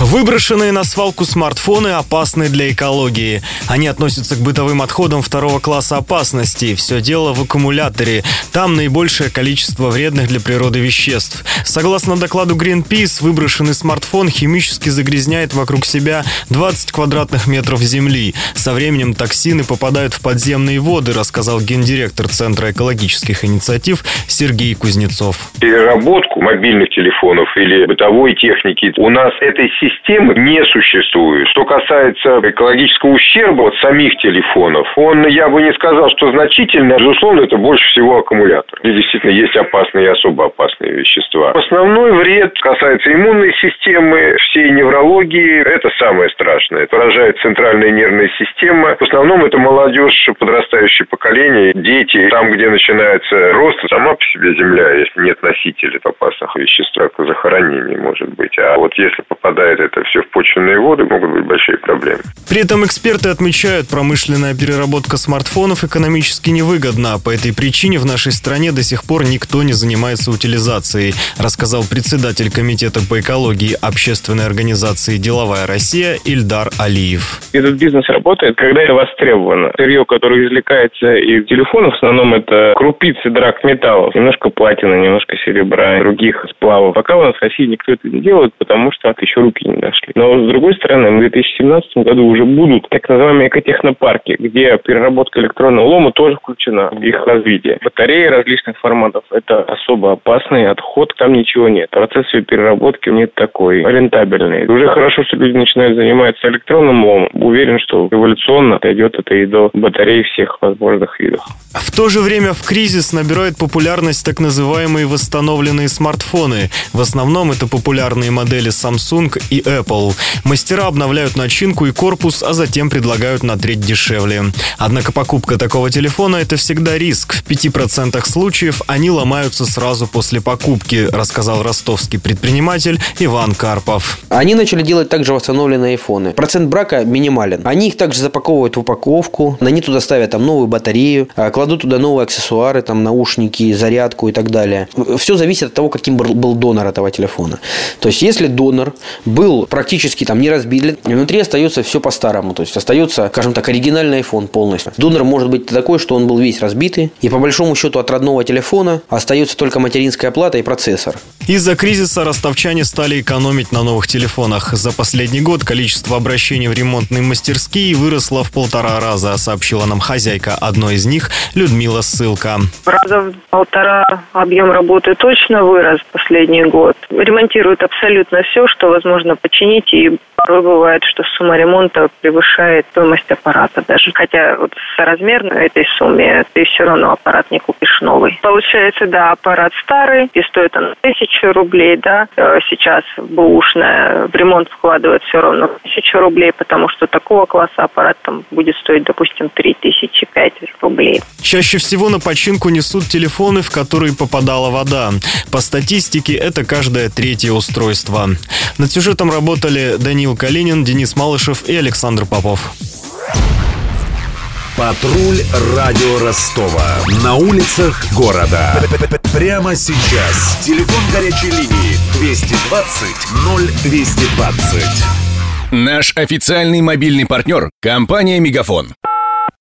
Выброшенные на свалку смартфоны опасны для экологии. Они относятся к бытовым отходам второго класса опасности. Все дело в аккумуляторе. Там наибольшее количество вредных для природы веществ. Согласно докладу Greenpeace, выброшенный смартфон химически загрязняет вокруг себя 20 квадратных метров земли. Со временем токсины попадают в подземные воды, рассказал гендиректор Центра экологических инициатив Сергей Кузнецов. Переработку мобильных телефонов или бытовой техники у нас этой системы системы не существует. Что касается экологического ущерба от самих телефонов, он, я бы не сказал, что значительный. Безусловно, это больше всего аккумулятор. И действительно есть опасные и особо опасные вещества. Основной вред касается иммунной системы, всей неврологии. Это самое страшное. Поражает центральная нервная система. В основном это молодежь, подрастающее поколение, дети. Там, где начинается рост, сама по себе земля, если нет носителей опасных веществ, захоронений может быть. А вот если попадает это все в почвенные воды, могут быть большие проблемы. При этом эксперты отмечают, промышленная переработка смартфонов экономически невыгодна. По этой причине в нашей стране до сих пор никто не занимается утилизацией, рассказал председатель Комитета по экологии общественной организации «Деловая Россия» Ильдар Алиев. Этот бизнес работает, когда это востребовано. Сырье, которое извлекается из телефонов, в основном это крупицы драгметаллов, немножко платина, немножко серебра, других сплавов. Пока у нас в России никто это не делает, потому что еще руки не дошли. Но, с другой стороны, в 2017 году уже будут так называемые экотехнопарки, где переработка электронного лома тоже включена в их развитие. Батареи различных форматов – это особо опасный отход, там ничего нет. Процесс ее переработки нет такой рентабельный. Уже хорошо, что люди начинают заниматься электронным ломом. Уверен, что эволюционно дойдет это и до батарей всех возможных видов. В то же время в кризис набирают популярность так называемые восстановленные смартфоны. В основном это популярные модели Samsung и Apple. Мастера обновляют начинку и корпус, а затем предлагают на треть дешевле. Однако покупка такого телефона – это всегда риск. В 5% случаев они ломаются сразу после покупки, рассказал ростовский предприниматель Иван Карпов. Они начали делать также восстановленные айфоны. Процент брака минимален. Они их также запаковывают в упаковку, на них туда ставят там новую батарею, а, кладут туда новые аксессуары, там наушники, зарядку и так далее. Все зависит от того, каким был донор этого телефона. То есть, если донор был был практически там не разбили. И внутри остается все по-старому. То есть остается, скажем так, оригинальный iPhone полностью. Донор может быть такой, что он был весь разбитый. И по большому счету от родного телефона остается только материнская плата и процессор. Из-за кризиса ростовчане стали экономить на новых телефонах. За последний год количество обращений в ремонтные мастерские выросло в полтора раза, сообщила нам хозяйка одной из них Людмила Ссылка. Раза в полтора объем работы точно вырос в последний год. Ремонтируют абсолютно все, что возможно починить, и порой бывает, что сумма ремонта превышает стоимость аппарата даже. Хотя вот соразмерно этой сумме ты все равно аппарат не купишь новый. Получается, да, аппарат старый, и стоит он тысячу рублей, да, э, сейчас бэушная, в ремонт вкладывает все равно тысячу рублей, потому что такого класса аппарат там будет стоить, допустим, три тысячи, пять рублей. Чаще всего на починку несут телефоны, в которые попадала вода. По статистике, это каждое третье устройство. Над сюжетом работали Данил Калинин, Денис Малышев и Александр Попов. Патруль радио Ростова. На улицах города. Прямо сейчас. Телефон горячей линии 220 0220. Наш официальный мобильный партнер – компания «Мегафон».